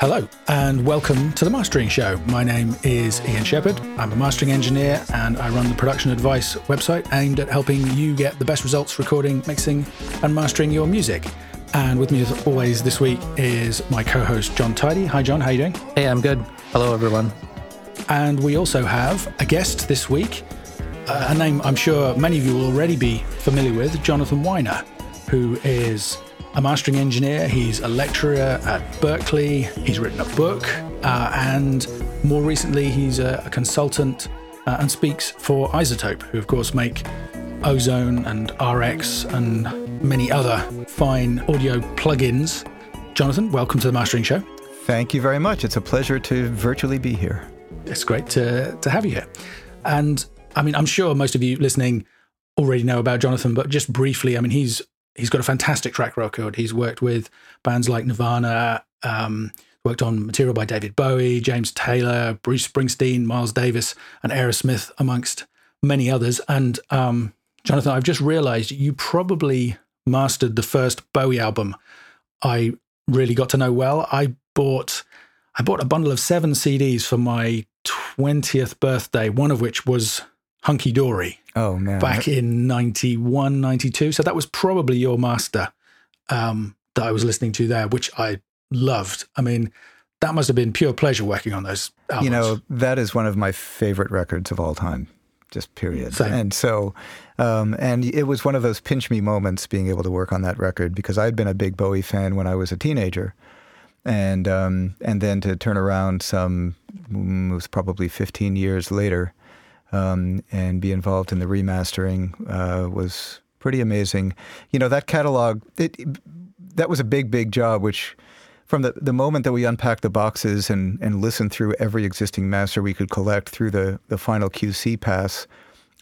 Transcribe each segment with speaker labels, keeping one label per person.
Speaker 1: Hello, and welcome to the Mastering Show. My name is Ian Shepherd. I'm a mastering engineer and I run the Production Advice website aimed at helping you get the best results recording, mixing, and mastering your music. And with me, as always, this week is my co host, Jon Tidey. Hi, John. How are you doing?
Speaker 2: Hey, I'm good. Hello, everyone.
Speaker 1: And we also have a guest this week, uh, a name I'm sure many of you will already be familiar with, Jonathan Wyner, who is a mastering engineer, he's a lecturer at Berklee, he's written a book, uh, and more recently, he's a, a consultant uh, and speaks for iZotope, who, of course, make Ozone and RX and many other fine audio plugins. Jonathan, welcome to the Mastering Show.
Speaker 3: Thank you very much. It's a pleasure to virtually be here.
Speaker 1: It's great to, to have you here. And I mean, I'm sure most of you listening already know about Jonathan, but just briefly, I mean, he's he's got a fantastic track record. He's worked with bands like Nirvana, um, worked on material by David Bowie, James Taylor, Bruce Springsteen, Miles Davis, and Aerosmith, amongst many others. And um, Jonathan, I've just realized you probably mastered the first Bowie album I really got to know well. I bought I bought a bundle of seven CDs for my 20th birthday, one of which was Hunky Dory.
Speaker 3: Oh, man.
Speaker 1: Back in 91, 92. So that was probably your master um, that I was listening to there, which I loved. I mean, that must have been pure pleasure working on those albums.
Speaker 3: You know, that is one of my favorite records of all time, just period.
Speaker 1: Same.
Speaker 3: And so, um, and it was one of those pinch me moments being able to work on that record because I'd been a big Bowie fan when I was a teenager. And um, and then to turn around some, mm, it was probably 15 years later, um, and be involved in the remastering uh, was pretty amazing. You know, that catalog, it, that was a big, big job, which from the, the moment that we unpacked the boxes and, and listened through every existing master we could collect through the, the final QC pass,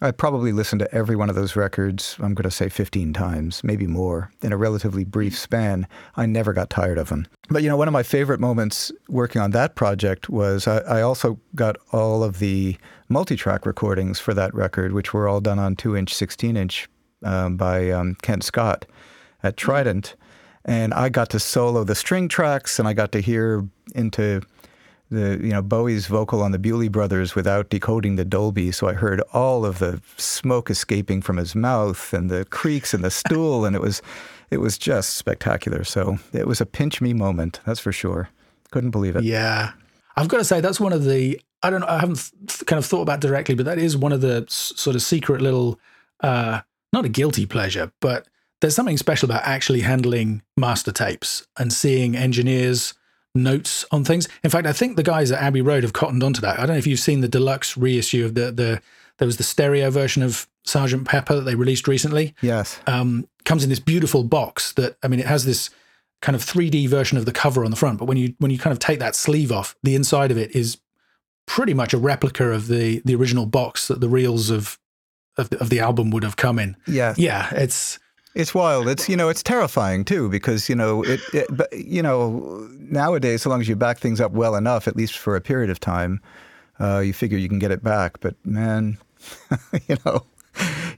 Speaker 3: I probably listened to every one of those records, I'm going to say 15 times, maybe more, in a relatively brief span. I never got tired of them. But, you know, one of my favorite moments working on that project was I, I also got all of the multi track recordings for that record, which were all done on 2 inch, 16 inch um, by um, Ken Scott at Trident. And I got to solo the string tracks and I got to hear into the you know Bowie's vocal on the Bewlay Brothers without decoding the Dolby, so I heard all of the smoke escaping from his mouth and the creaks in the stool, and it was it was just spectacular. So it was a pinch me moment, that's for sure. Couldn't believe it.
Speaker 1: Yeah, I've got to say that's one of the I don't know I haven't th- kind of thought about directly, but that is one of the s- sort of secret little uh, not a guilty pleasure, but there's something special about actually handling master tapes and seeing engineers notes on things. In fact, I think the guys at Abbey Road have cottoned onto that. I don't know if you've seen the deluxe reissue of the the there was the stereo version of Sergeant Pepper that they released recently.
Speaker 3: Yes.
Speaker 1: Um, comes in this beautiful box that I mean, it has this kind of 3D version of the cover on the front, but when you when you kind of take that sleeve off, the inside of it is pretty much a replica of the the original box that the reels of of the, of the album would have come in.
Speaker 3: Yeah.
Speaker 1: Yeah, it's
Speaker 3: It's wild. It's you know it's terrifying too because you know it, it but you know nowadays so long as you back things up well enough at least for a period of time uh, you figure you can get it back. But man, you know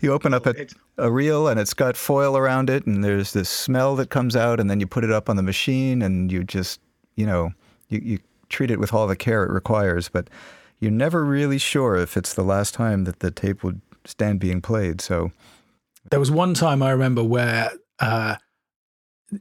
Speaker 3: you open up a, a reel and it's got foil around it and there's this smell that comes out and then you put it up on the machine and you just you know you, you treat it with all the care it requires but you're never really sure if it's the last time that the tape would stand being played. So.
Speaker 1: There was one time I remember where uh,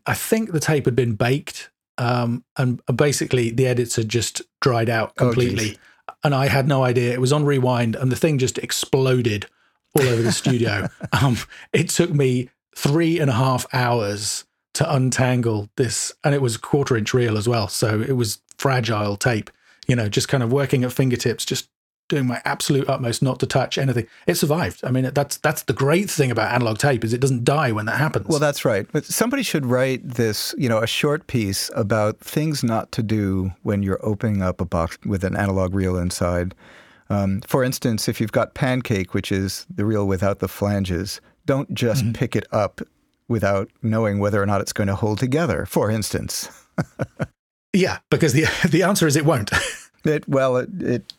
Speaker 1: I think the tape had been baked, um, and basically the edits had just dried out completely,
Speaker 3: oh,
Speaker 1: and I had no idea. It was on rewind, and the thing just exploded all over the studio. Um, it took me three and a half hours to untangle this, and it was quarter inch reel as well, so it was fragile tape. You know, just kind of working at fingertips, just doing my absolute utmost not to touch anything. It survived. I mean, that's that's the great thing about analog tape is it doesn't die when that happens.
Speaker 3: Well, that's right. But somebody should write this, you know, a short piece about things not to do when you're opening up a box with an analog reel inside. Um, for instance, if you've got pancake, which is the reel without the flanges, don't just mm-hmm. pick it up without knowing whether or not it's going to hold together. For instance.
Speaker 1: yeah, because the the answer is it won't.
Speaker 3: It, well, it, it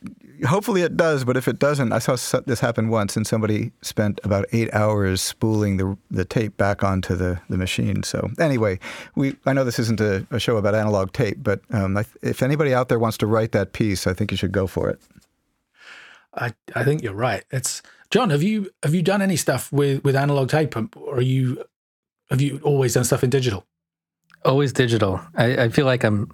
Speaker 3: hopefully it does, but if it doesn't, I saw this happen once, and somebody spent about eight hours spooling the the tape back onto the, the machine. So anyway, we I know this isn't a, a show about analog tape, but um, I, if anybody out there wants to write that piece, I think you should go for it.
Speaker 1: I, I think you're right. It's John. Have you have you done any stuff with with analog tape, or are you have you always done stuff in digital?
Speaker 2: Always digital. I, I feel like I'm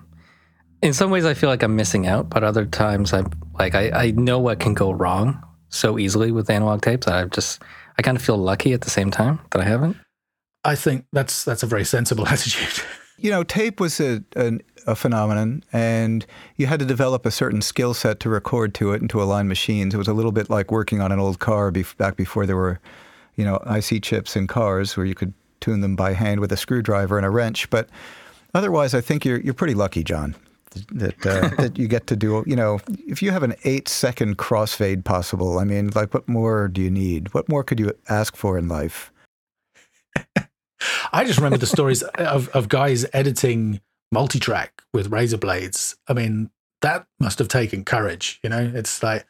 Speaker 2: in some ways I feel like I'm missing out, but other times I'm like I, I know what can go wrong so easily with analog tapes. I just I kind of feel lucky at the same time that I haven't.
Speaker 1: I think that's that's a very sensible attitude.
Speaker 3: You know, tape was a, a, a phenomenon, and you had to develop a certain skill set to record to it and to align machines. It was a little bit like working on an old car back before there were, you know, IC chips in cars where you could tune them by hand with a screwdriver and a wrench. But otherwise, I think you're you're pretty lucky, John that uh, that you get to do. You know, if you have an eight second crossfade possible, I mean, like, what more do you need? What more could you ask for in life?
Speaker 1: I just remember the stories of of guys editing multi-track with razor blades. I mean, that must have taken courage. You know, it's like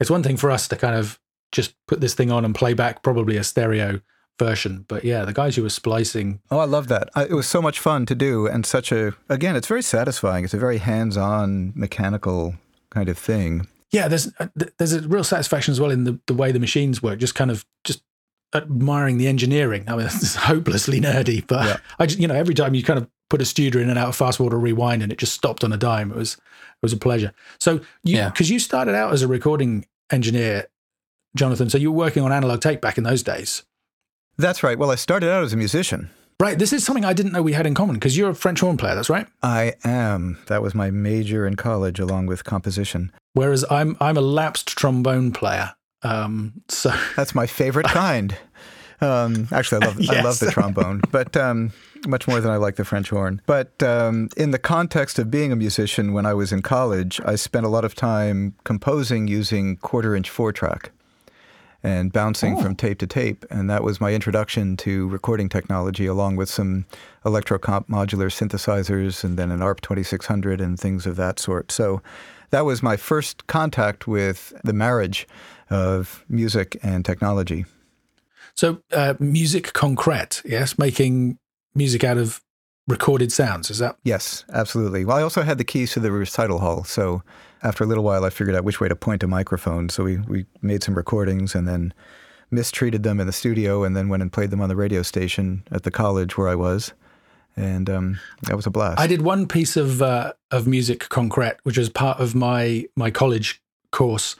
Speaker 1: it's one thing for us to kind of just put this thing on and play back probably a stereo version. But yeah, the guys who were splicing.
Speaker 3: Oh, I love that. I, it was so much fun to do, and such a again, it's very satisfying. It's a very hands-on, mechanical kind of thing.
Speaker 1: Yeah, there's uh, there's a real satisfaction as well in the, the way the machines work. Just kind of just admiring the engineering. I mean, it's hopelessly nerdy, but yeah. I just you know every time you kind of put a studio in and out of fast forward or rewind, and it just stopped on a dime. It was it was a pleasure. So you because yeah. you started out as a recording engineer, Jonathan. So you were working on analog tape back in those days.
Speaker 3: That's right. Well, I started out as a musician.
Speaker 1: Right. This is something I didn't know we had in common because you're a French horn player. That's right.
Speaker 3: I am. That was my major in college, along with composition.
Speaker 1: Whereas I'm I'm a lapsed trombone player. Um, so
Speaker 3: that's my favorite kind. Um, actually, I love yes. I love the trombone, but um, much more than I like the French horn. But um, in the context of being a musician, when I was in college, I spent a lot of time composing using quarter-inch four-track and bouncing oh. from tape to tape. And that was my introduction to recording technology, along with some electrocomp modular synthesizers and then an ARP 2600 and things of that sort. So that was my first contact with the marriage of music and technology.
Speaker 1: So, uh, musique concrète, yes, making music out of recorded sounds. Is that?
Speaker 3: Yes, absolutely. Well, I also had the keys to the recital hall. So after a little while, I figured out which way to point a microphone. So we, we made some recordings and then mistreated them in the studio and then went and played them on the radio station at the college where I was. And um, that was a blast.
Speaker 1: I did one piece of uh, of musique concrète, which was part of my my college course.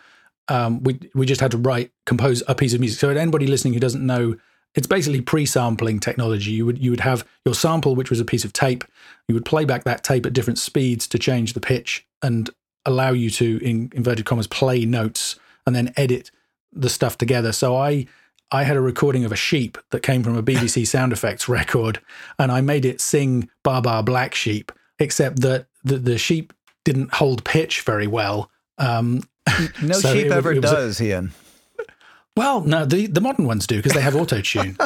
Speaker 1: Um, we we just had to write compose a piece of music. So anybody listening who doesn't know it's basically pre-sampling technology. You would you would have your sample, which was a piece of tape. You would play back that tape at different speeds to change the pitch and allow you to, in inverted commas, play notes and then edit the stuff together. So I I had a recording of a sheep that came from a BBC sound effects record, and I made it sing "Bar Bar Black Sheep," except that the, the sheep didn't hold pitch very well. Um,
Speaker 3: no so sheep it, ever it does, a, Ian.
Speaker 1: Well, no, the, the modern ones do because they have auto tune.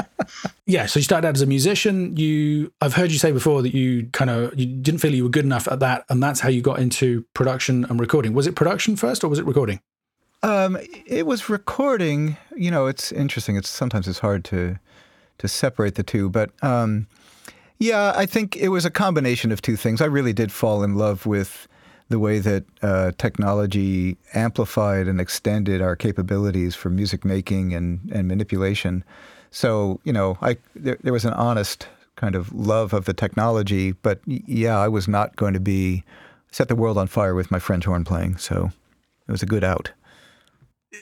Speaker 1: yeah, so you started out as a musician. You, I've heard you say before that you kind of you didn't feel you were good enough at that, and that's how you got into production and recording. Was it production first, or was it recording?
Speaker 3: Um, it was recording. You know, it's interesting. It's sometimes it's hard to to separate the two, but um, yeah, I think it was a combination of two things. I really did fall in love with the way that uh, technology amplified and extended our capabilities for music making and, and manipulation. So, you know, I there, there was an honest kind of love of the technology, but yeah, I was not going to be set the world on fire with my French horn playing. So it was a good out.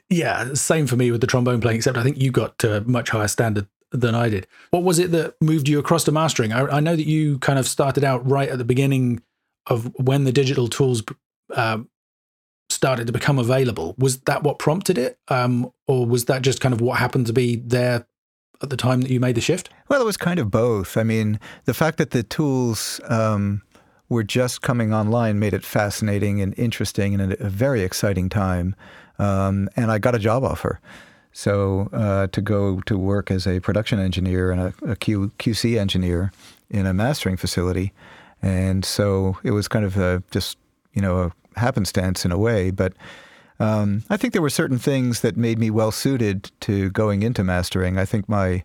Speaker 1: Yeah, same for me with the trombone playing, except I think you got to a much higher standard than I did. What was it that moved you across to mastering? I, I know that you kind of started out right at the beginning of when the digital tools uh, started to become available. Was that what prompted it, um, or was that just kind of what happened to be there at the time that you made the shift?
Speaker 3: Well, it was kind of both. I mean, the fact that the tools um, were just coming online made it fascinating and interesting and a, very exciting time. Um, and I got a job offer. So uh, to go to work as a production engineer and a, a Q, QC engineer in a mastering facility and so it was kind of a, just, you know, a happenstance in a way, but um, I think there were certain things that made me well suited to going into mastering. I think my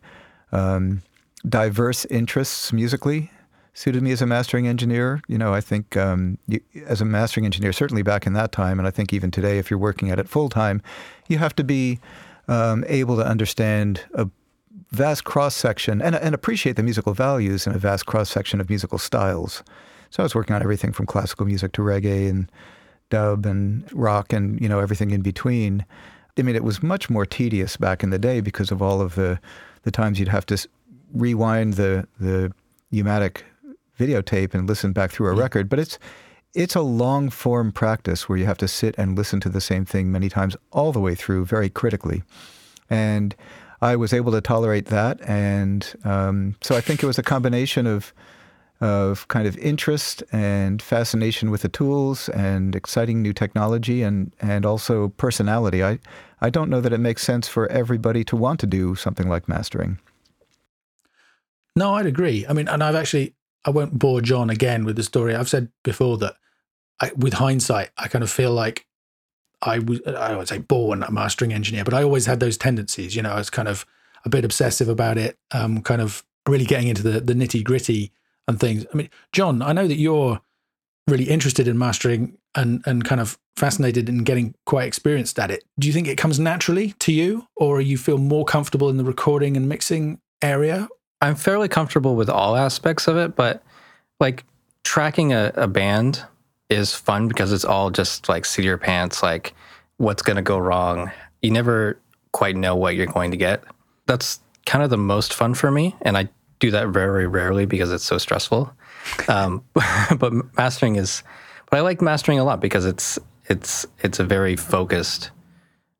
Speaker 3: um, diverse interests musically suited me as a mastering engineer. You know, I think um, you, as a mastering engineer, certainly back in that time, and I think even today, if you're working at it full time, you have to be um, able to understand a vast cross section and, and appreciate the musical values in a vast cross section of musical styles. So I was working on everything from classical music to reggae and dub and rock and you know everything in between. I mean, it was much more tedious back in the day because of all of the the times you'd have to rewind the the U-matic videotape and listen back through a record. But it's it's a long form practice where you have to sit and listen to the same thing many times all the way through very critically. And I was able to tolerate that. And um, so I think it was a combination of of kind of interest and fascination with the tools and exciting new technology and, and also personality. I, I don't know that it makes sense for everybody to want to do something like mastering.
Speaker 1: No, I'd agree. I mean, and I've actually, I won't bore John again with the story. I've said before that I, with hindsight, I kind of feel like I was, I would say born a mastering engineer, but I always had those tendencies. You know, I was kind of a bit obsessive about it, um, kind of really getting into the, the nitty gritty and things. I mean, John, I know that you're really interested in mastering and, and kind of fascinated in getting quite experienced at it. Do you think it comes naturally to you, or you feel more comfortable in the recording and mixing area?
Speaker 2: I'm fairly comfortable with all aspects of it, but like tracking a, a band is fun because it's all just like seat your pants, like what's going to go wrong. You never quite know what you're going to get. That's kind of the most fun for me. And I do that very rarely because it's so stressful. Um, but mastering is, but I like mastering a lot because it's, it's, it's a very focused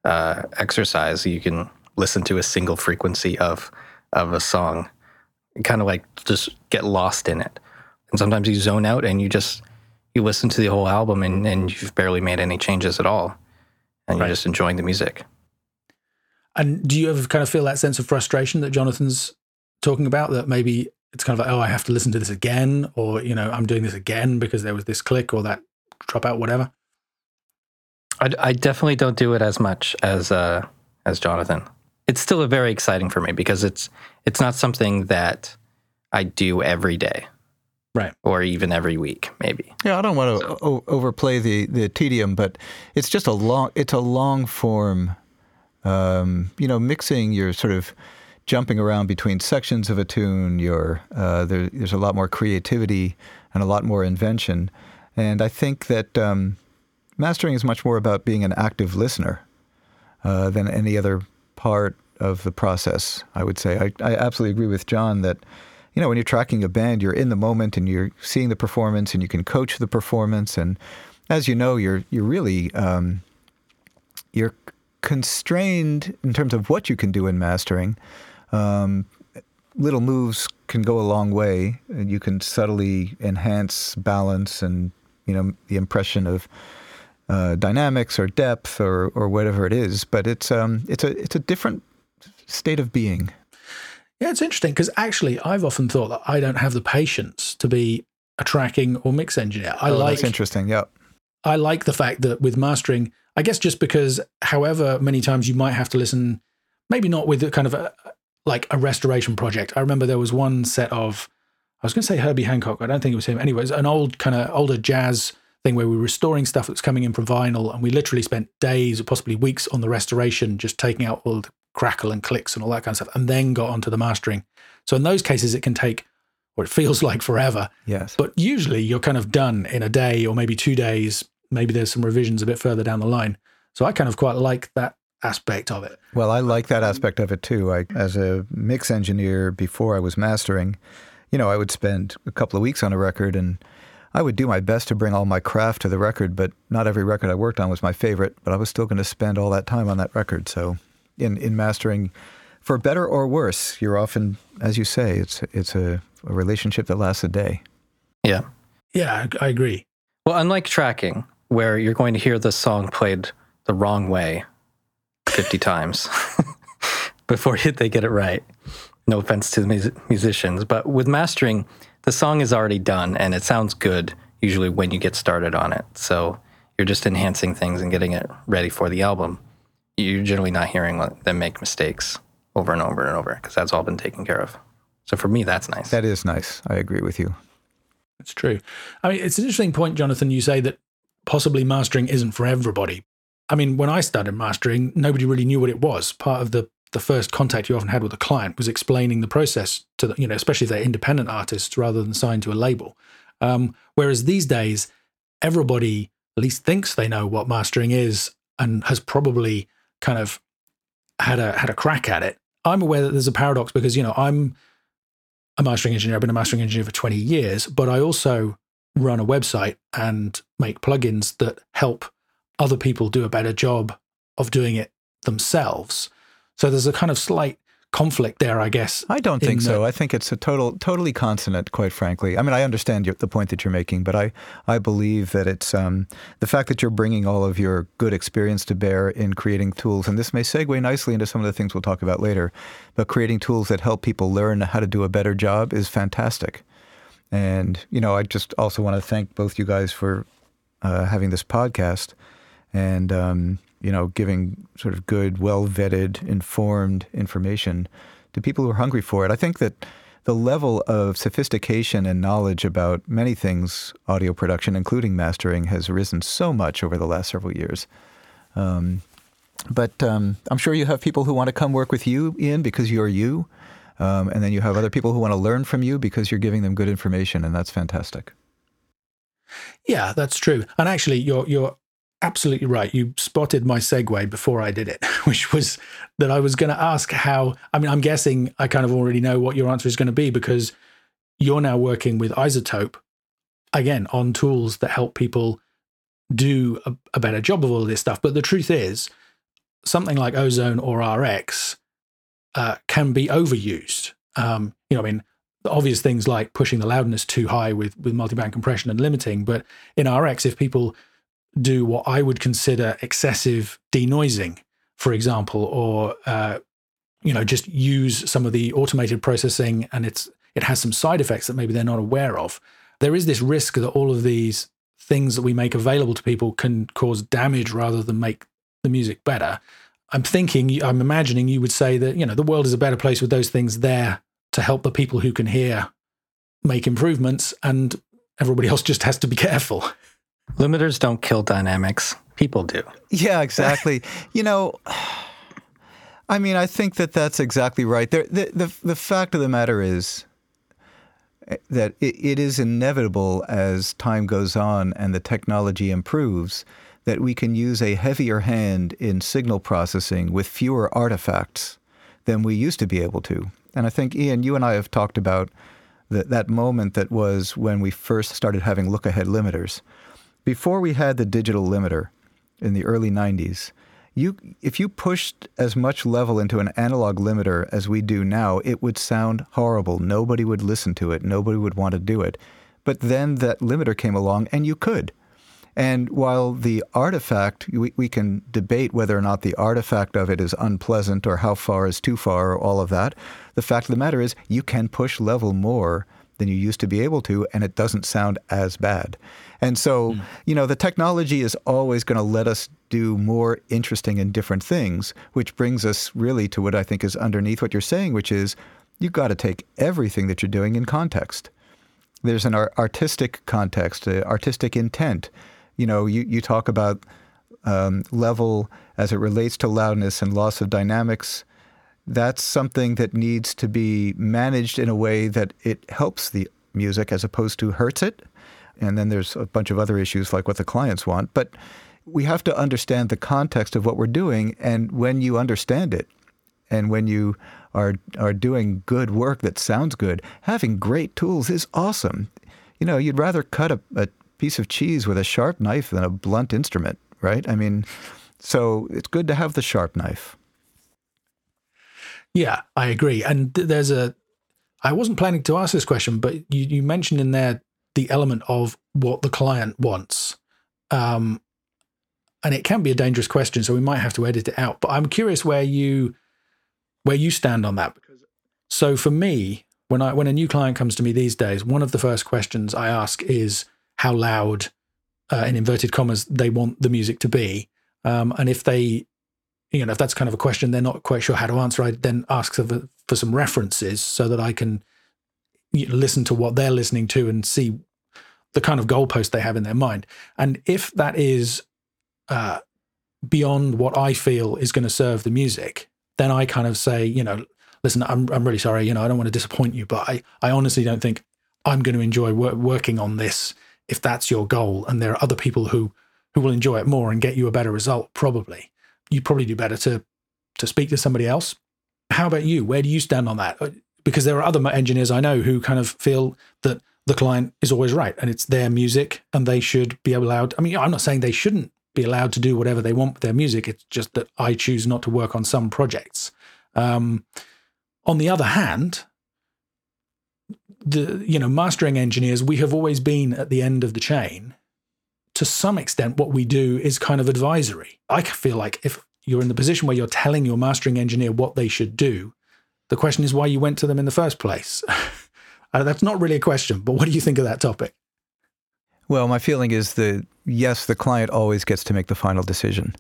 Speaker 2: uh, exercise. You can listen to a single frequency of, of a song, kind of like just get lost in it. And sometimes you zone out and you just, you listen to the whole album and, and you've barely made any changes at all. And right. you're just enjoying the music.
Speaker 1: And do you ever kind of feel that sense of frustration that jonathan's talking about? That maybe it's kind of like oh i have to listen to this again or you know i'm doing this again because there was this click or that drop out whatever?
Speaker 2: I, I definitely don't do it as much as uh, as jonathan. It's still very exciting for me because it's it's not something that i do every day
Speaker 1: right.
Speaker 2: Or even every week maybe.
Speaker 3: Yeah i don't want to so. o- overplay the the tedium but it's just a long it's a long form um, you know mixing. Your sort of jumping around between sections of a tune your uh, there, there's a lot more creativity and a lot more invention. And i think that um, mastering is much more about being an active listener uh, than any other part of the process i would say. I, I absolutely agree with john that you know, when you're tracking a band, you're in the moment and you're seeing the performance and you can coach the performance. And as you know, you're you're really um, you're constrained in terms of what you can do in mastering. Um, little moves can go a long way, and you can subtly enhance balance and you know the impression of uh, dynamics or depth or or whatever it is. But it's um, it's a it's a different state of being.
Speaker 1: Yeah, it's interesting because actually, I've often thought that I don't have the patience to be a tracking or mix engineer. I
Speaker 3: oh,
Speaker 1: like
Speaker 3: that's interesting. Yep.
Speaker 1: I like the fact that with mastering, I guess just because, however many times you might have to listen, maybe not with kind of a like a restoration project. I remember there was one set of, I was going to say Herbie Hancock. I don't think it was him. Anyways, an old kind of older jazz thing where we were restoring stuff that's coming in from vinyl, and we literally spent days or possibly weeks on the restoration, just taking out all the crackle and clicks and all that kind of stuff, and then got onto the mastering. So in those cases, it can take, or it feels like forever.
Speaker 3: Yes.
Speaker 1: But usually you're kind of done in a day or maybe two days. Maybe there's some revisions a bit further down the line. So I kind of quite like that aspect of it.
Speaker 3: Well, I like that aspect of it too. I, as a mix engineer before I was mastering, you know, I would spend a couple of weeks on a record and I would do my best to bring all my craft to the record, but not every record I worked on was my favorite, but I was still going to spend all that time on that record. So in, in mastering, for better or worse, you're often, as you say, it's it's a, a relationship that lasts a day.
Speaker 2: Yeah.
Speaker 1: Yeah, I, I agree.
Speaker 2: Well, unlike tracking, where you're going to hear the song played the wrong way 50 times before they get it right. No offense to the musicians, but with mastering, the song is already done and it sounds good usually when you get started on it. So you're just enhancing things and getting it ready for the album, you're generally not hearing them make mistakes over and over and over because that's all been taken care of. So for me, that's nice.
Speaker 3: That is nice. I agree with you.
Speaker 1: It's true. I mean, it's an interesting point, Jonathan. You say that possibly mastering isn't for everybody. I mean, when I started mastering, nobody really knew what it was. Part of the the first contact you often had with a client was explaining the process to the, you know, especially if they're independent artists rather than signed to a label. Um, whereas these days, everybody at least thinks they know what mastering is and has probably kind of had a had a crack at it. I'm aware that there's a paradox because you know I'm a mastering engineer. I've been a mastering engineer for 20 years, but I also run a website and make plugins that help other people do a better job of doing it themselves. So there's a kind of slight conflict there, I guess.
Speaker 3: I don't think so. I think it's a total, totally consonant, quite frankly. I mean, I understand your, the point that you're making, but I, I believe that it's um, the fact that you're bringing all of your good experience to bear in creating tools, and this may segue nicely into some of the things we'll talk about later, but creating tools that help people learn how to do a better job is fantastic. And, you know, I just also want to thank both you guys for uh, having this podcast and, um, you know, giving sort of good, well vetted, informed information to people who are hungry for it. I think that the level of sophistication and knowledge about many things audio production, including mastering, has risen so much over the last several years. Um, but um, I'm sure you have people who want to come work with you, Ian, because you're you. Um, and then you have other people who want to learn from you because you're giving them good information, and that's fantastic.
Speaker 1: Yeah, that's true. And actually, you're you're absolutely right. You spotted my segue before I did it, which was that I was going to ask how. I mean, I'm guessing I kind of already know what your answer is going to be because you're now working with iZotope again on tools that help people do a, a better job of all of this stuff. But the truth is, something like Ozone or RX uh, can be overused. Um, you know, I mean, obvious things like pushing the loudness too high with with multiband compression and limiting. But in RX, if people do what I would consider excessive denoising, for example, or uh, you know just use some of the automated processing and it's it has some side effects that maybe they're not aware of. There is this risk that all of these things that we make available to people can cause damage rather than make the music better. I'm thinking, I'm imagining you would say that you know the world is a better place with those things there to help the people who can hear make improvements, and everybody else just has to be careful.
Speaker 2: Limiters don't kill dynamics. People do.
Speaker 3: Yeah, exactly. you know, I mean, I think that that's exactly right. The, the, the, the fact of the matter is eh, that it, it is inevitable as time goes on and the technology improves that we can use a heavier hand in signal processing with fewer artifacts than we used to be able to. And I think, Ian, you and I have talked about the, that moment that was when we first started having look ahead limiters before we had the digital limiter in the early 90s, you if you pushed as much level into an analog limiter as we do now, it would sound horrible. Nobody would listen to it. Nobody would want to do it. But then that limiter came along and you could. And while the artifact, we, we can debate whether or not the artifact of it is unpleasant or how far is too far or all of that, the fact of the matter is you can push level more than you used to be able to, and it doesn't sound as bad. And so, mm. you know, the technology is always going to let us do more interesting and different things, which brings us really to what I think is underneath what you're saying, which is you've got to take everything that you're doing in context. There's an artistic context, artistic intent. You know, you, you talk about um, level as it relates to loudness and loss of dynamics. That's something that needs to be managed in a way that it helps the music as opposed to hurts it. And then there's a bunch of other issues like what the clients want. But we have to understand the context of what we're doing. And when you understand it, and when you are are doing good work that sounds good, having great tools is awesome. You know, you'd rather cut a, a piece of cheese with a sharp knife than a blunt instrument, right? I mean, so it's good to have the sharp knife.
Speaker 1: Yeah, I agree. And there's a I wasn't planning to ask this question, but you, you mentioned in there the element of what the client wants. Um, and it can be a dangerous question, so we might have to edit it out. But I'm curious where you where you stand on that. So for me, when I when a new client comes to me these days, one of the first questions I ask is how loud uh, in inverted commas, they want the music to be. Um, and if they, you know, if that's kind of a question they're not quite sure how to answer, I then ask for, for some references so that I can listen to what they're listening to and see the kind of goalpost they have in their mind. And if that is uh, beyond what I feel is going to serve the music, then I kind of say, you know, listen, I'm, I'm really sorry, you know, I don't want to disappoint you, but I, I honestly don't think I'm going to enjoy wor- working on this if that's your goal. And there are other people who, who will enjoy it more and get you a better result, probably. You'd probably do better to, to speak to somebody else. How about you? Where do you stand on that? Because there are other engineers I know who kind of feel that the client is always right and it's their music and they should be allowed. I mean, I'm not saying they shouldn't be allowed to do whatever they want with their music. It's just that I choose not to work on some projects. Um, on the other hand, the you know mastering engineers, we have always been at the end of the chain. To some extent, what we do is kind of advisory. I feel like if you're in the position where you're telling your mastering engineer what they should do, the question is why you went to them in the first place. Uh, that's not really a question, but what do you think of that topic?
Speaker 3: Well, my feeling is that yes, the client always gets to make the final decision.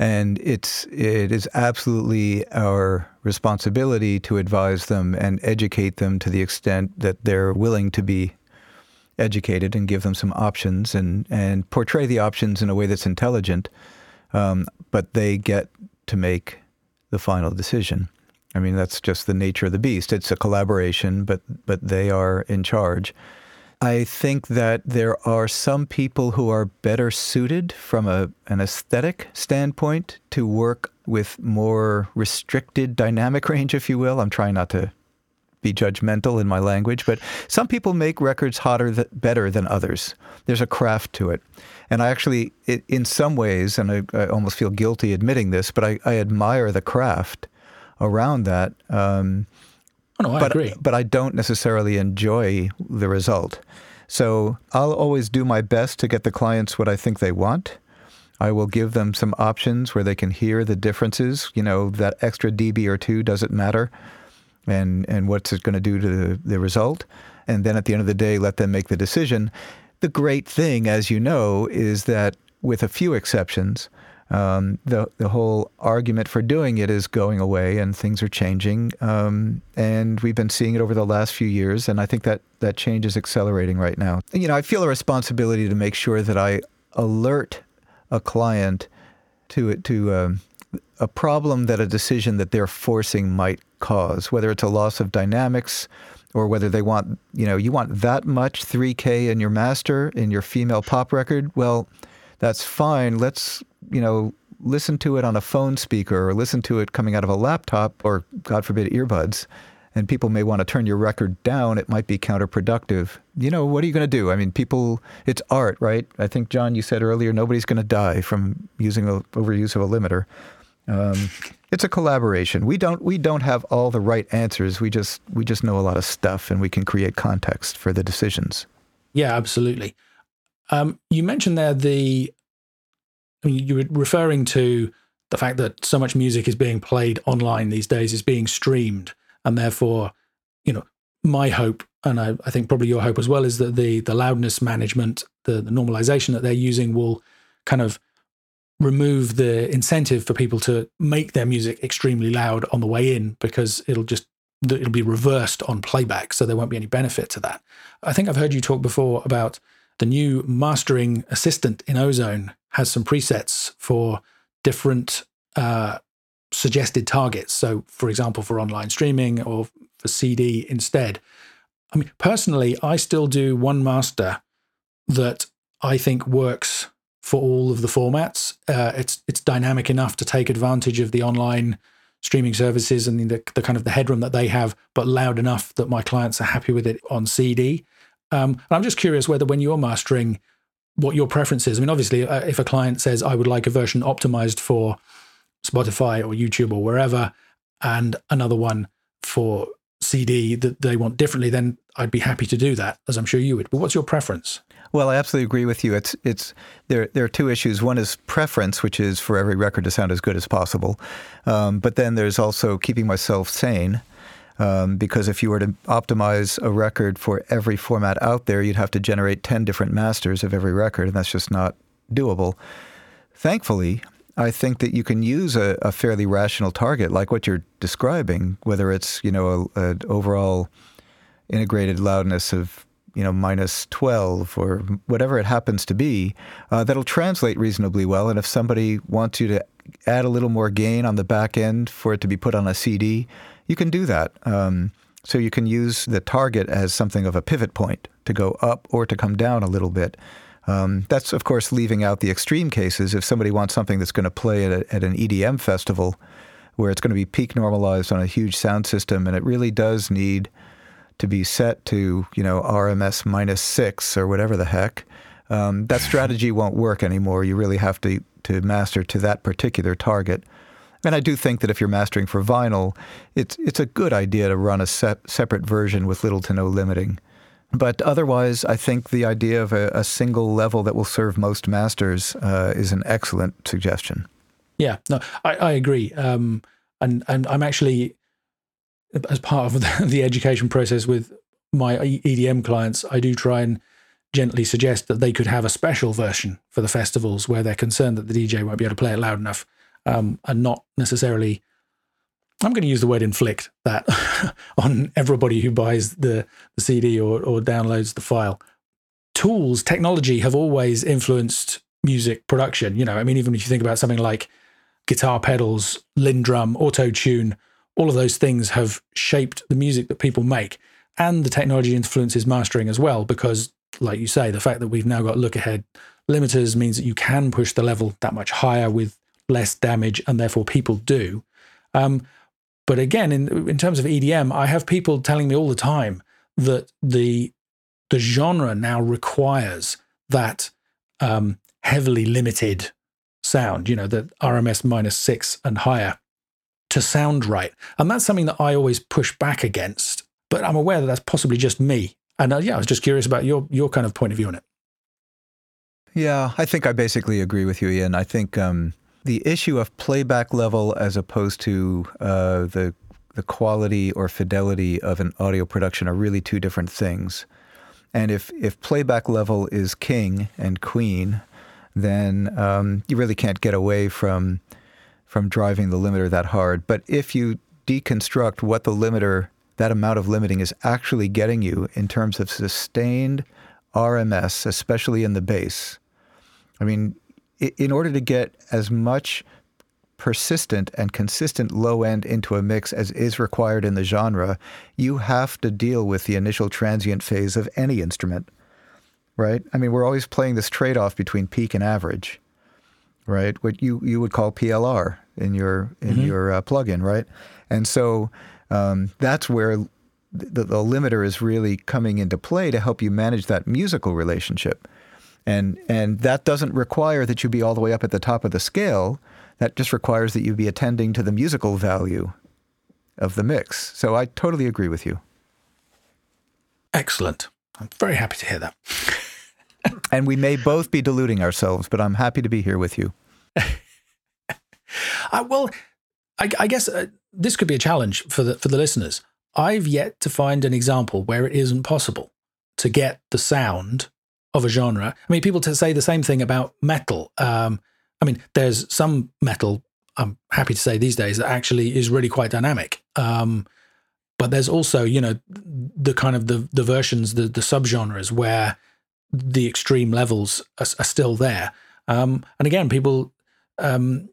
Speaker 3: And it's it is absolutely our responsibility to advise them and educate them to the extent that they're willing to be educated and give them some options and, and portray the options in a way that's intelligent. Um, but they get to make the final decision. I mean, that's just the nature of the beast. It's a collaboration, but but they are in charge. I think that there are some people who are better suited from a, an aesthetic standpoint to work with more restricted dynamic range, if you will. I'm trying not to be judgmental in my language, but some people make records hotter, th- better than others. There's a craft to it. And I actually, it, in some ways, and I, I, almost feel guilty admitting this, but I, I admire the craft around that. Um,
Speaker 1: oh, no, I
Speaker 3: but,
Speaker 1: agree.
Speaker 3: But I don't necessarily enjoy the result. So I'll always do my best to get the clients what I think they want. I will give them some options where they can hear the differences. You know, that extra dB or two doesn't matter, and and what's it going to do to the, the result. And then at the end of the day, let them make the decision. The great thing, as you know, is that with a few exceptions, um, the the whole argument for doing it is going away, and things are changing. Um, and we've been seeing it over the last few years, and I think that that change is accelerating right now. You know, I feel a responsibility to make sure that I alert a client to it to um, a problem that a decision that they're forcing might cause, whether it's a loss of dynamics or whether they want, you know, you want that much 3K in your master in your female pop record. Well, that's fine. Let's you know, listen to it on a phone speaker or listen to it coming out of a laptop or, God forbid, earbuds, and people may want to turn your record down, it might be counterproductive. You know, what are you going to do? I mean, people, it's art, right? I think, John, you said earlier, nobody's going to die from using a, overuse of a limiter. Um, it's a collaboration. We don't we don't have all the right answers. We just we just know a lot of stuff, and we can create context for the decisions.
Speaker 1: Yeah, absolutely. Um, you mentioned there the I mean, you were referring to the fact that so much music is being played online these days, is being streamed, and therefore, you know, my hope, and I, I think probably your hope as well, is that the the loudness management, the, the normalization that they're using, will kind of remove the incentive for people to make their music extremely loud on the way in because it'll just it'll be reversed on playback so there won't be any benefit to that. I think i've heard you talk before about the new mastering assistant in ozone has some presets for different uh, suggested targets. So, for example, for online streaming or for CD instead. I mean, personally, I still do one master that I think works for all of the formats. Uh, it's it's dynamic enough to take advantage of the online streaming services and the, the kind of the headroom that they have, but loud enough that my clients are happy with it on CD. Um, and I'm just curious whether when you're mastering, what your preference is. I mean, obviously, uh, if a client says, I would like a version optimized for Spotify or YouTube or wherever, and another one for CD that they want differently, then I'd be happy to do that, as I'm sure you would. But what's your preference?
Speaker 3: Well, I absolutely agree with you. It's it's there. There are two issues. One is preference, which is for every record to sound as good as possible, um, but then there's also keeping myself sane. Um, because if you were to optimize a record for every format out there, you'd have to generate 10 different masters of every record, and that's just not doable. Thankfully, I think that you can use a, a fairly rational target like what you're describing, whether it's you know an overall integrated loudness of you know minus 12 or whatever it happens to be, uh, that'll translate reasonably well. And if somebody wants you to add a little more gain on the back end for it to be put on a CD, you can do that. Um, so you can use the target as something of a pivot point to go up or to come down a little bit. Um, that's, of course, leaving out the extreme cases. If somebody wants something that's going to play at, a, at an EDM festival where it's going to be peak normalized on a huge sound system and it really does need to be set to, you know, RMS minus six or whatever the heck, um, that strategy won't work anymore. You really have to, to master to that particular target. And I do think that if you're mastering for vinyl, it's it's a good idea to run a separate version with little to no limiting. But otherwise, I think the idea of a, a single level that will serve most masters uh, is an excellent suggestion.
Speaker 1: Yeah, no, I, I agree. Um, and and I'm actually as part of the, education process with my EDM clients, I do try and gently suggest that they could have a special version for the festivals where they're concerned that the DJ won't be able to play it loud enough um, and not necessarily. I'm going to use the word inflict that on everybody who buys the, the CD or, or downloads the file. Tools, technology have always influenced music production. You know, I mean, even if you think about something like guitar pedals, LinnDrum, auto tune, all of those things have shaped the music that people make. And the technology influences mastering as well, because, like you say, the fact that we've now got look ahead limiters means that you can push the level that much higher with less damage, and therefore people do. Um, but again, in in terms of EDM, I have people telling me all the time that the the genre now requires that um, heavily limited sound. You know, the RMS minus six and higher to sound right, and that's something that I always push back against. But I'm aware that that's possibly just me. And uh, yeah, I was just curious about your your kind of point of view on it.
Speaker 3: Yeah, I think I basically agree with you, Ian. I think um, the issue of playback level as opposed to uh, the the quality or fidelity of an audio production are really two different things. And if if playback level is king and queen, then um, you really can't get away from from driving the limiter that hard. But if you deconstruct what the limiter, that amount of limiting is actually getting you in terms of sustained RMS, especially in the bass. I mean, in order to get as much persistent and consistent low end into a mix as is required in the genre, you have to deal with the initial transient phase of any instrument, right? I mean, we're always playing this trade off between peak and average, right? What you, you would call PLR in your in mm-hmm. your uh, plugin, right? And so um, that's where the, the limiter is really coming into play to help you manage that musical relationship. And, and that doesn't require that you be all the way up at the top of the scale. That just requires that you be attending to the musical value of the mix. So I totally agree with you.
Speaker 1: Excellent. I'm very happy to hear that.
Speaker 3: And we may both be deluding ourselves, but I'm happy to be here with you.
Speaker 1: uh, well, I, I guess uh, this could be a challenge for the for the listeners. I've yet to find an example where it isn't possible to get the sound of a genre. I mean, people to say the same thing about metal. Um, I mean, there's some metal, I'm happy to say these days, that actually is really quite dynamic. Um, but there's also, you know, the kind of the the versions, the the subgenres where the extreme levels are, are still there. Um, and again, people, um,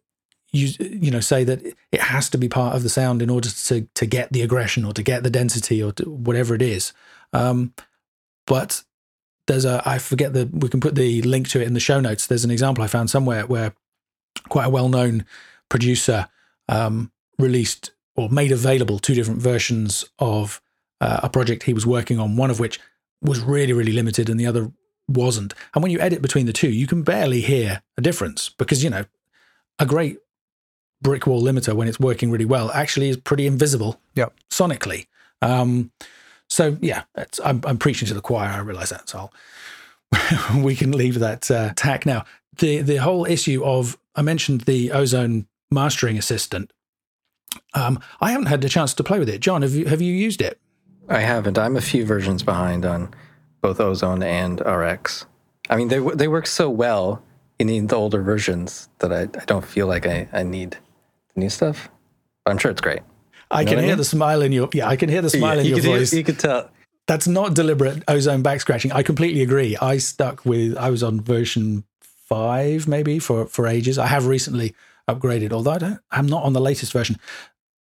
Speaker 1: you you know, say that it has to be part of the sound in order to to get the aggression or to get the density or whatever it is. Um, but there's a I forget the we can put the link to it in the show notes. There's an example I found somewhere where quite a well-known producer um, released or made available two different versions of uh, a project he was working on. One of which was really really limited, and the other wasn't. And when you edit between the two, you can barely hear a difference because you know a great brick wall limiter when it's working really well actually is pretty invisible
Speaker 3: yep.
Speaker 1: sonically. Um, so yeah, I'm, I'm, preaching to the choir. I realize that. So we can leave that uh, tack now. The the whole issue of I mentioned the Ozone mastering assistant. Um, I haven't had a chance to play with it. John, have you have you used it?
Speaker 2: I haven't. I'm a few versions behind on both Ozone and RX. I mean, they they work so well in the older versions that I, I don't feel like I, I need the new stuff. But I'm sure it's great.
Speaker 1: I
Speaker 2: You know
Speaker 1: can
Speaker 2: I
Speaker 1: hear the smile in your yeah. I can hear the smile in
Speaker 2: you
Speaker 1: your
Speaker 2: could
Speaker 1: voice.
Speaker 2: you could tell.
Speaker 1: That's not deliberate ozone back scratching. I completely agree. I stuck with. I was on version five maybe for for ages. I have recently upgraded, although I don't, I'm not on the latest version.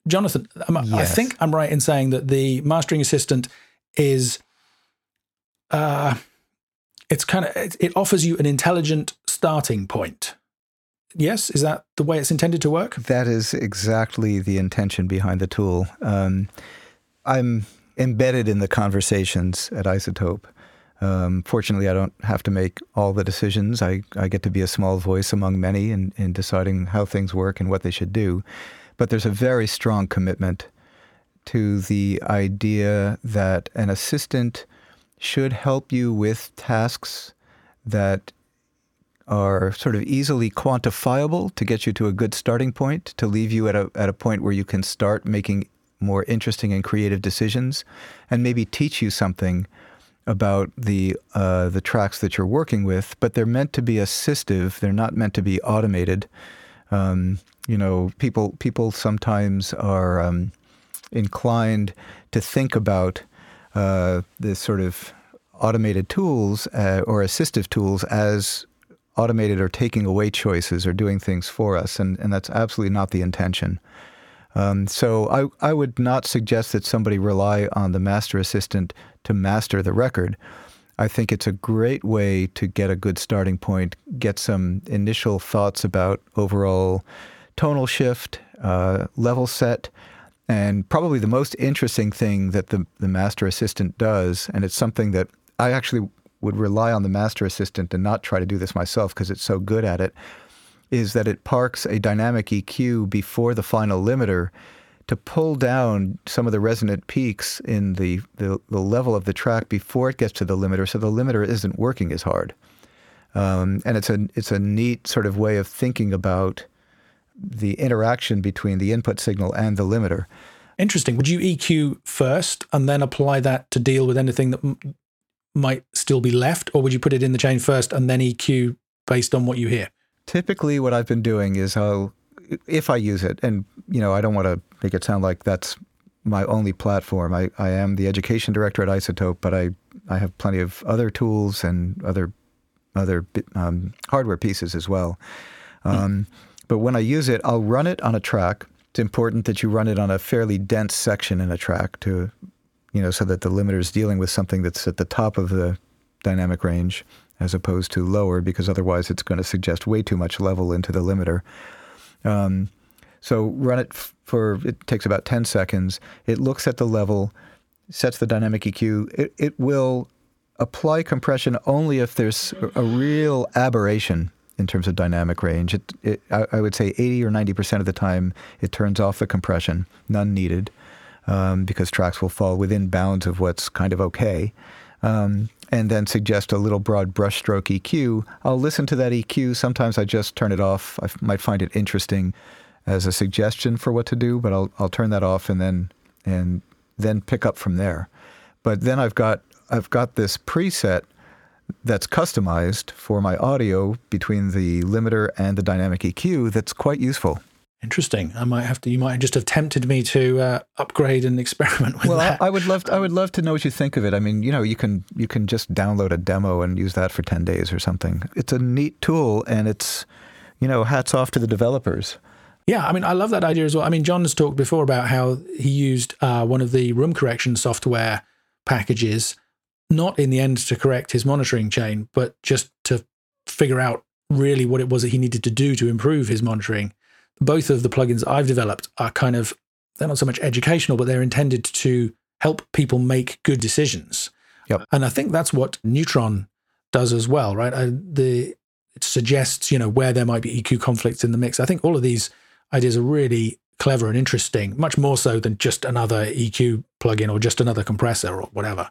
Speaker 1: Jonathan, I I think I'm right in saying that the mastering assistant is, uh, it's kind of it, it offers you an intelligent starting point. Yes, is that the way it's intended to work?
Speaker 3: That is exactly the intention behind the tool. Um, I'm embedded in the conversations at iZotope. Um, fortunately, I don't have to make all the decisions. I, I get to be a small voice among many in, in deciding how things work and what they should do. But there's a very strong commitment to the idea that an assistant should help you with tasks that are sort of easily quantifiable to get you to a good starting point, to leave you at a, at a point where you can start making more interesting and creative decisions, and maybe teach you something about the uh, the tracks that you're working with. But they're meant to be assistive; they're not meant to be automated. Um, you know, people people sometimes are um, inclined to think about uh, this sort of automated tools uh, or assistive tools as automated or taking away choices or doing things for us, and, and that's absolutely not the intention. Um, so I, I would not suggest that somebody rely on the master assistant to master the record. I think it's a great way to get a good starting point, get some initial thoughts about overall tonal shift, uh, level set, and probably the most interesting thing that the, the master assistant does, and it's something that I actually would rely on the master assistant and not try to do this myself because it's so good at it, is that it parks a dynamic EQ before the final limiter to pull down some of the resonant peaks in the, the, the level of the track before it gets to the limiter so the limiter isn't working as hard. Um, and it's a, it's a neat sort of way of thinking about the interaction between the input signal and the limiter.
Speaker 1: Interesting. Would you EQ first and then apply that to deal with anything that m- might still be left, or would you put it in the chain first and then EQ based on what you hear?
Speaker 3: Typically, what I've been doing is I'll, if I use it, and you know, I don't want to make it sound like that's my only platform. I, I am the education director at iZotope, but I, I have plenty of other tools and other other um, hardware pieces as well. Um, But when I use it, I'll run it on a track. It's important that you run it on a fairly dense section in a track to, you know, so that the limiter is dealing with something that's at the top of the dynamic range as opposed to lower, because otherwise it's going to suggest way too much level into the limiter. Um, so run it f- for it takes about 10 seconds. It looks at the level, sets the dynamic EQ. It, it will apply compression only if there's a- a real aberration in terms of dynamic range. It, it, I, I would say 80 or 90% of the time it turns off the compression, none needed, um, because tracks will fall within bounds of what's kind of okay. Um, and then suggest a little broad brushstroke EQ. I'll listen to that EQ. Sometimes I just turn it off. I f- might find it interesting as a suggestion for what to do, but I'll I'll turn that off and then and then pick up from there. But then I've got I've got this preset that's customized for my audio between the limiter and the dynamic EQ that's quite useful.
Speaker 1: Interesting. I might have to. You might just have tempted me to uh, upgrade and experiment with
Speaker 3: Well, I,
Speaker 1: that.
Speaker 3: I would love to, I would love to know what you think of it. I mean, you know, you can you can just download a demo and use that for 10 days or something. It's a neat tool and it's you know, hats off to the developers.
Speaker 1: Yeah, I mean, I love that idea as well. I mean, John has talked before about how he used uh, one of the room correction software packages, not in the end to correct his monitoring chain, but just to figure out really what it was that he needed to do to improve his monitoring. Both of the plugins I've developed are kind of, they're not so much educational, but they're intended to help people make good decisions.
Speaker 3: Yep.
Speaker 1: And I think that's what Neutron does as well, right? I, the it suggests, you know, where there might be EQ conflicts in the mix. I think all of these ideas are really clever and interesting, much more so than just another EQ plugin or just another compressor or whatever.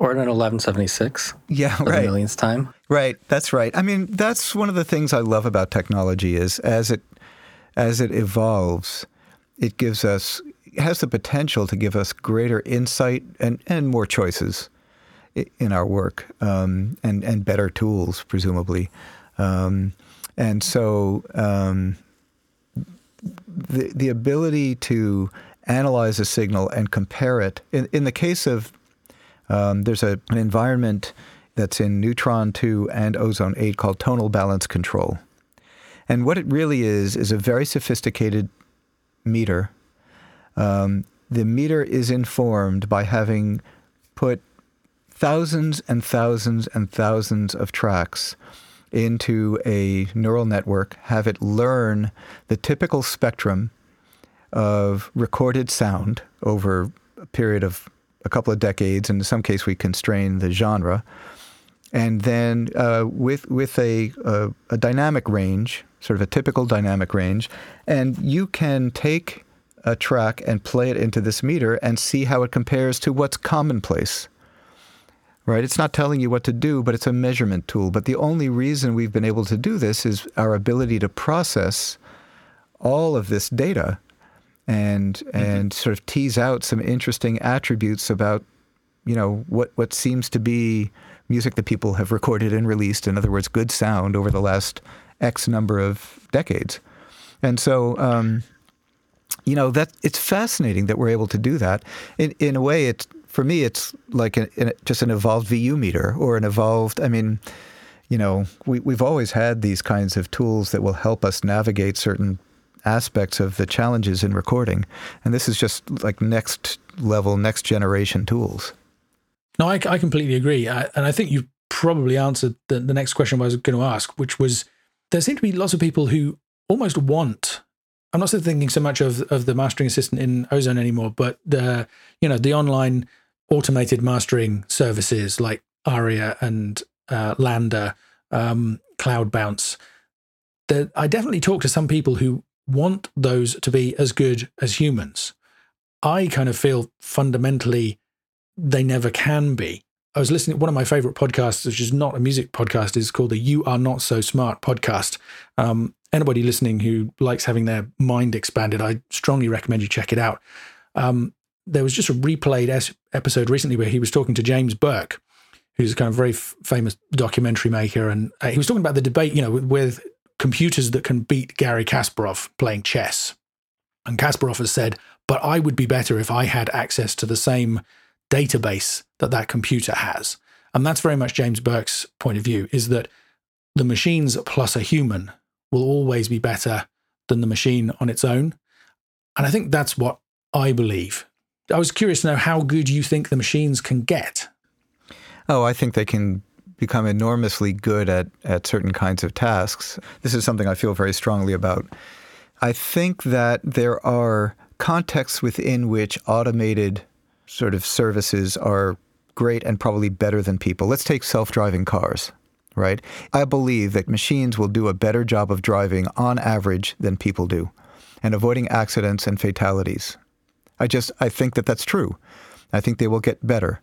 Speaker 2: Or an 1176
Speaker 3: Yeah, right.
Speaker 2: millionth time.
Speaker 3: Right, that's right. I mean, that's one of the things I love about technology is as it as it evolves, it gives us it has the potential to give us greater insight and, and more choices in our work um, and and better tools presumably um, and so um, the the ability to analyze a signal and compare it in, in the case of um, there's a, an environment that's in Neutron 2 and Ozone 8 called tonal balance control and what it really is is a very sophisticated meter. Um, the meter is informed by having put thousands and thousands and thousands of tracks into a neural network, have it learn the typical spectrum of recorded sound over a period of a couple of decades, and in some case we constrain the genre, and then uh, with with a, a, a dynamic range sort of a typical dynamic range. And you can take a track and play it into this meter and see how it compares to what's commonplace. Right? It's not telling you what to do, but it's a measurement tool. But the only reason we've been able to do this is our ability to process all of this data and mm-hmm. and sort of tease out some interesting attributes about you know what what seems to be music that people have recorded and released in other words good sound over the last X number of decades. And so, um, you know, that it's fascinating that we're able to do that. In, in a way, it's for me, it's like just an evolved VU meter or an evolved. I mean, you know, we, we've always had these kinds of tools that will help us navigate certain aspects of the challenges in recording, and this is just like next level, next generation tools.
Speaker 1: No, I, I completely agree, I, and I think you probably answered the, the next question I was going to ask, which was there seem to be lots of people who almost want. I'm not thinking so much of of the mastering assistant in Ozone anymore, but the you know the online automated mastering services like Aria and uh, um, CloudBounce. That I definitely talk to some people who want those to be as good as humans. I kind of feel fundamentally they never can be. I was listening one of my favorite podcasts, which is not a music podcast, is called the You Are Not So Smart podcast. Um, anybody listening who likes having their mind expanded, I strongly recommend you check it out. Um, there was just a replayed episode recently where he was talking to James Burke, who's a kind of very f- famous documentary maker, and uh, he was talking about the debate, you know, with, with computers that can beat Garry Kasparov playing chess. And Kasparov has said, "But I would be better if I had access to the same." database that that computer has. And that's very much James Burke's point of view is that the machines plus a human will always be better than the machine on its own. And I think that's what I believe. I was curious to know how good you think the machines can get.
Speaker 3: Oh, I think they can become enormously good at, at certain kinds of tasks. This is something I feel very strongly about. I think that there are contexts within which automated sort of services are great and probably better than people. Let's take self driving cars, right? I believe that machines will do a better job of driving on average than people do and avoiding accidents and fatalities. I just, I think that that's true. I think they will get better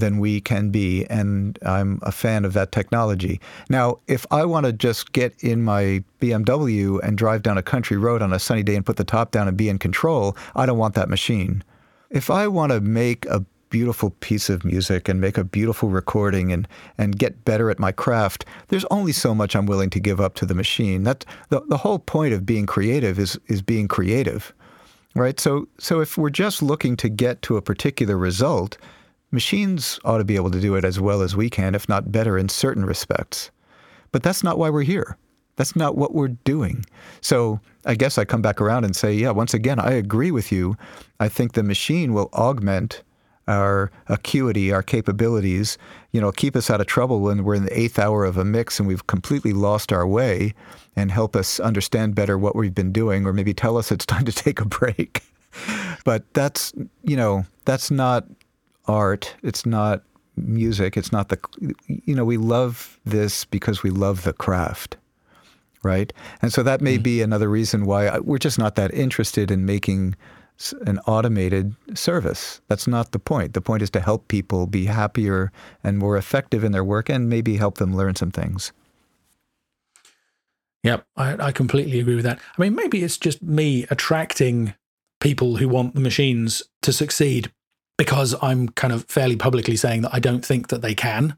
Speaker 3: than we can be, and I'm a fan of that technology. Now, if I want to just get in my BMW and drive down a country road on a sunny day and put the top down and be in control, I don't want that machine if I want to make a beautiful piece of music and make a beautiful recording and and get better at my craft, there's only so much I'm willing to give up to the machine. That the the whole point of being creative is is being creative. Right? So so if we're just looking to get to a particular result, machines ought to be able to do it as well as we can, if not better in certain respects. But that's not why we're here. That's not what we're doing. So I guess I come back around and say, yeah, once again, I agree with you. I think the machine will augment our acuity, our capabilities, you know, keep us out of trouble when we're in the eighth hour of a mix and we've completely lost our way and help us understand better what we've been doing or maybe tell us it's time to take a break. but that's, you know, that's not art. It's not music. It's not the, you know, we love this because we love the craft right? And so that may mm-hmm. be another reason why we're just not that interested in making an automated service. That's not the point. The point is to help people be happier and more effective in their work and maybe help them learn some things.
Speaker 1: Yep, I, I completely agree with that. I mean, maybe it's just me attracting people who want the machines to succeed because I'm kind of fairly publicly saying that I don't think that they can.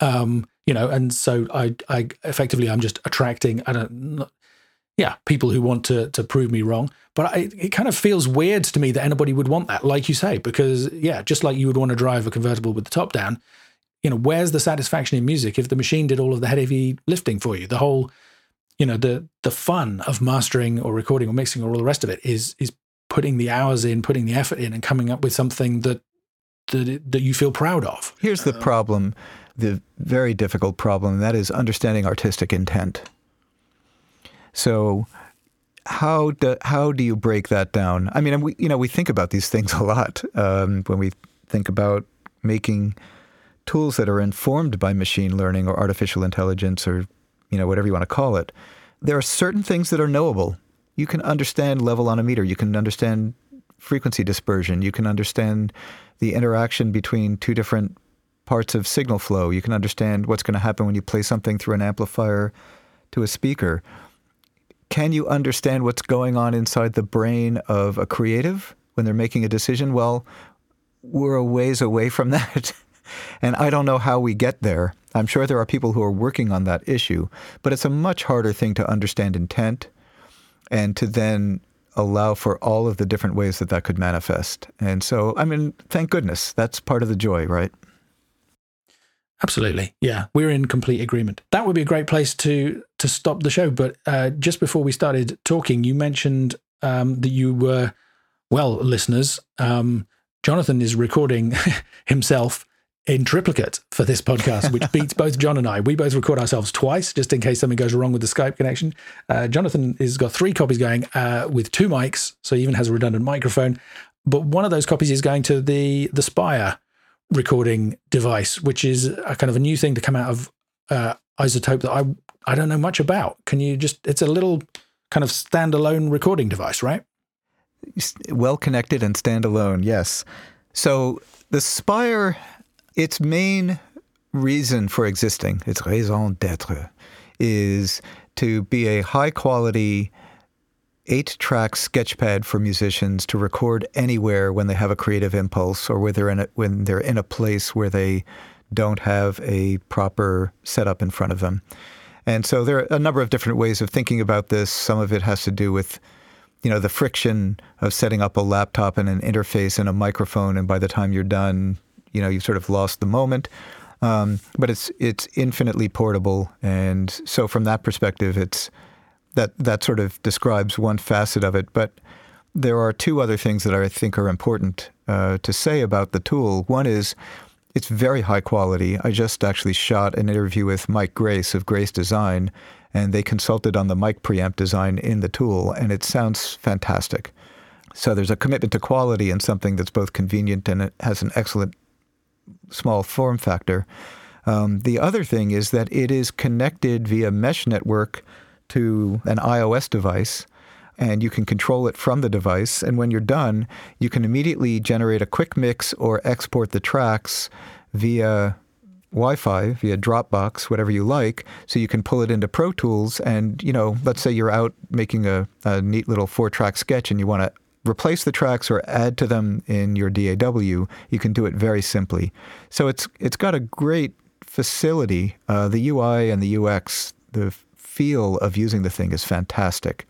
Speaker 1: Um, you know, and so I, I effectively I'm just attracting. I don't, yeah, people who want to to prove me wrong. But I, it kind of feels weird to me that anybody would want that, like you say, because yeah, just like you would want to drive a convertible with the top down, you know, where's the satisfaction in music if the machine did all of the heavy lifting for you? The whole, you know, the the fun of mastering or recording or mixing or all the rest of it is is putting the hours in, putting the effort in, and coming up with something that that that you feel proud of.
Speaker 3: Here's the problem, the very difficult problem, that is understanding artistic intent. So how do how do you break that down? I mean, we you know we think about these things a lot um, when we think about making tools that are informed by machine learning or artificial intelligence or you know whatever you want to call it. There are certain things that are knowable. You can understand level on a meter. You can understand frequency dispersion. You can understand the interaction between two different parts of signal flow. You can understand what's going to happen when you play something through an amplifier to a speaker can you understand what's going on inside the brain of a creative when they're making a decision? Well, we're a ways away from that. and I don't know how we get there. I'm sure there are people who are working on that issue, but it's a much harder thing to understand intent and to then allow for all of the different ways that that could manifest. And so, I mean, thank goodness. That's part of the joy, right?
Speaker 1: Absolutely. Yeah, we're in complete agreement. That would be a great place to to stop the show. But uh, just before we started talking, you mentioned um, that you were, well, listeners, um, Jonathan is recording himself in triplicate for this podcast, which beats both John and I. We both record ourselves twice, just in case something goes wrong with the Skype connection. Uh, Jonathan has got three copies going uh, with two mics, so he even has a redundant microphone. But one of those copies is going to the the Spire recording device, which is a kind of a new thing to come out of uh, iZotope that I I don't know much about. Can you just? It's a little kind of standalone recording device, right?
Speaker 3: Well connected and standalone, yes. So the Spire, its main reason for existing, its raison d'être, is to be a high quality eight track sketchpad for musicians to record anywhere when they have a creative impulse or when they're in a, when they're in a place where they don't have a proper setup in front of them. And so there are a number of different ways of thinking about this. Some of it has to do with you know the friction of setting up a laptop and an interface and a microphone and by the time you're done you know you've sort of lost the moment um, but it's it's infinitely portable and so from that perspective it's that that sort of describes one facet of it. But there are two other things that I think are important uh, to say about the tool. One is it's very high quality. I just actually shot an interview with Mike Grace of Grace Design, and they consulted on the mic preamp design in the tool, and it sounds fantastic. So there's a commitment to quality and something that's both convenient and it has an excellent small form factor. Um, the other thing is that it is connected via mesh network to an iOS device and you can control it from the device. And when you're done, you can immediately generate a quick mix or export the tracks via Wi Fi, via Dropbox, whatever you like. So you can pull it into Pro Tools. And, you know, let's say you're out making a, a neat little four track sketch and you want to replace the tracks or add to them in your DAW, you can do it very simply. So it's it's got a great facility. Uh, the UI and the UX, the feel of using the thing is fantastic.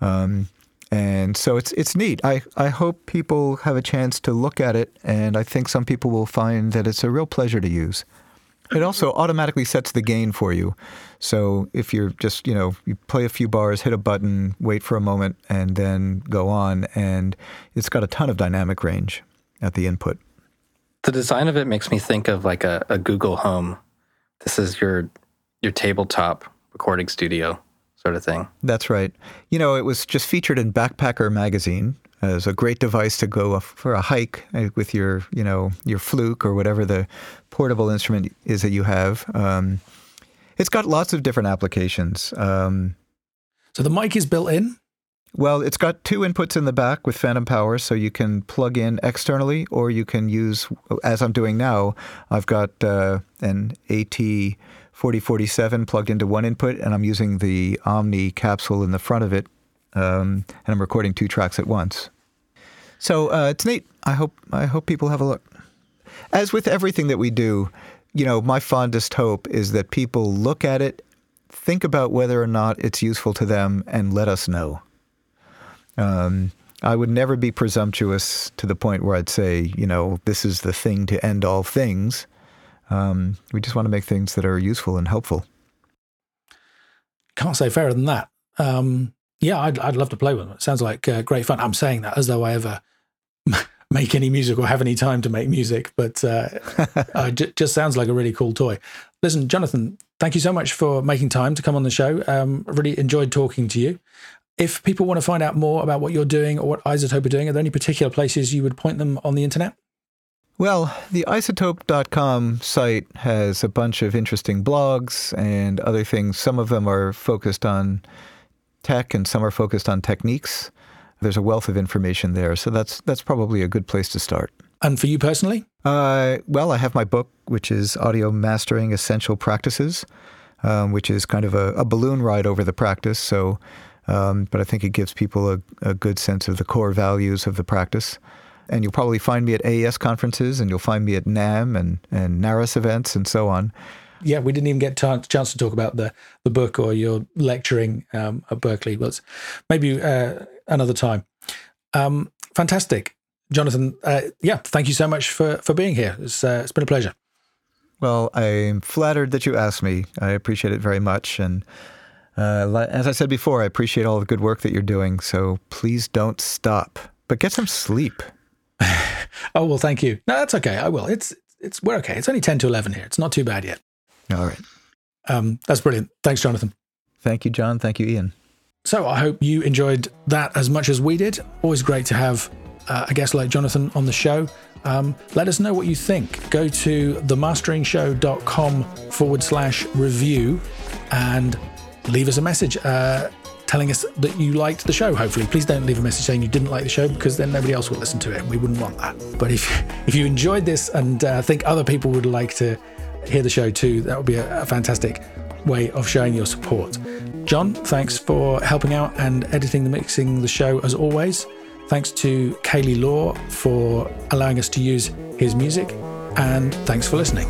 Speaker 3: Um, and so it's it's neat. I, I hope people have a chance to look at it, and I think some people will find that it's a real pleasure to use. It also automatically sets the gain for you. So if you're just, you know, you play a few bars, hit a button, wait for a moment, and then go on, and it's got a ton of dynamic range at the input.
Speaker 2: The design of it makes me think of like a, a Google Home. This is your your tabletop recording studio sort of thing.
Speaker 3: That's right. You know, it was just featured in Backpacker magazine as a great device to go for a hike uh, with your, you know, your fluke or whatever the portable instrument is that you have. Um, it's got lots of different applications. Um,
Speaker 1: so the mic is built in.
Speaker 3: Well, it's got two inputs in the back with phantom power, so you can plug in externally, or you can use, as I'm doing now, I've got uh, an AT 4047 plugged into one input, and I'm using the Omni capsule in the front of it, um, and I'm recording two tracks at once. So uh, it's neat. I hope I hope people have a look. As with everything that we do, you know, my fondest hope is that people look at it, think about whether or not it's useful to them, and let us know. Um, I would never be presumptuous to the point where I'd say, you know, this is the thing to end all things. Um, we just want to make things that are useful and helpful.
Speaker 1: Can't say fairer than that. Um, yeah, I'd, I'd love to play with them. It sounds like uh, great fun. I'm saying that as though I ever make any music or have any time to make music, but uh, it j- just sounds like a really cool toy. Listen, Jonathan, thank you so much for making time to come on the show. Um, really enjoyed talking to you. If people want to find out more about what you're doing or what iZotope are doing, are there any particular places you would point them on the internet?
Speaker 3: Well, the izotope.com site has a bunch of interesting blogs and other things. Some of them are focused on tech and some are focused on techniques. There's a wealth of information there, so that's that's probably a good place to start.
Speaker 1: And for you personally?
Speaker 3: Uh, well, I have my book, which is Audio Mastering Essential Practices, um, which is kind of a, a, balloon ride over the practice. So, um, but I think it gives people a, a good sense of the core values of the practice. And you'll probably find me at AES conferences, and you'll find me at NAMM and, and NARAS events, and so on
Speaker 1: yeah, we didn't even get a chance to talk about the the book or your lecturing um, at Berklee. but maybe uh, another time. Um, fantastic, Jonathan. Uh, yeah, thank you so much for for being here. It's uh, it's been a pleasure.
Speaker 3: Well, I'm flattered that you asked me. I appreciate it very much, and uh, as I said before, I appreciate all the good work that you're doing. So please don't stop, but get some sleep.
Speaker 1: oh well, thank you. No, that's okay. I will. It's it's we're okay. It's only ten to eleven here. It's not too bad yet.
Speaker 3: All right.
Speaker 1: Um, that's brilliant. Thanks, Jonathan.
Speaker 3: Thank you, John. Thank you, Ian.
Speaker 1: So I hope you enjoyed that as much as we did. Always great to have uh, a guest like Jonathan on the show. Um, let us know what you think. Go to themasteringshow.com forward slash review and leave us a message uh, telling us that you liked the show, hopefully. Please don't leave a message saying you didn't like the show because then nobody else will listen to it and we wouldn't want that. But if, if you enjoyed this and uh, think other people would like to hear the show too, that would be a, a fantastic way of showing your support. John, thanks for helping out and editing the mixing the show as always. Thanks to Kaylee Law for allowing us to use his music, and thanks for listening.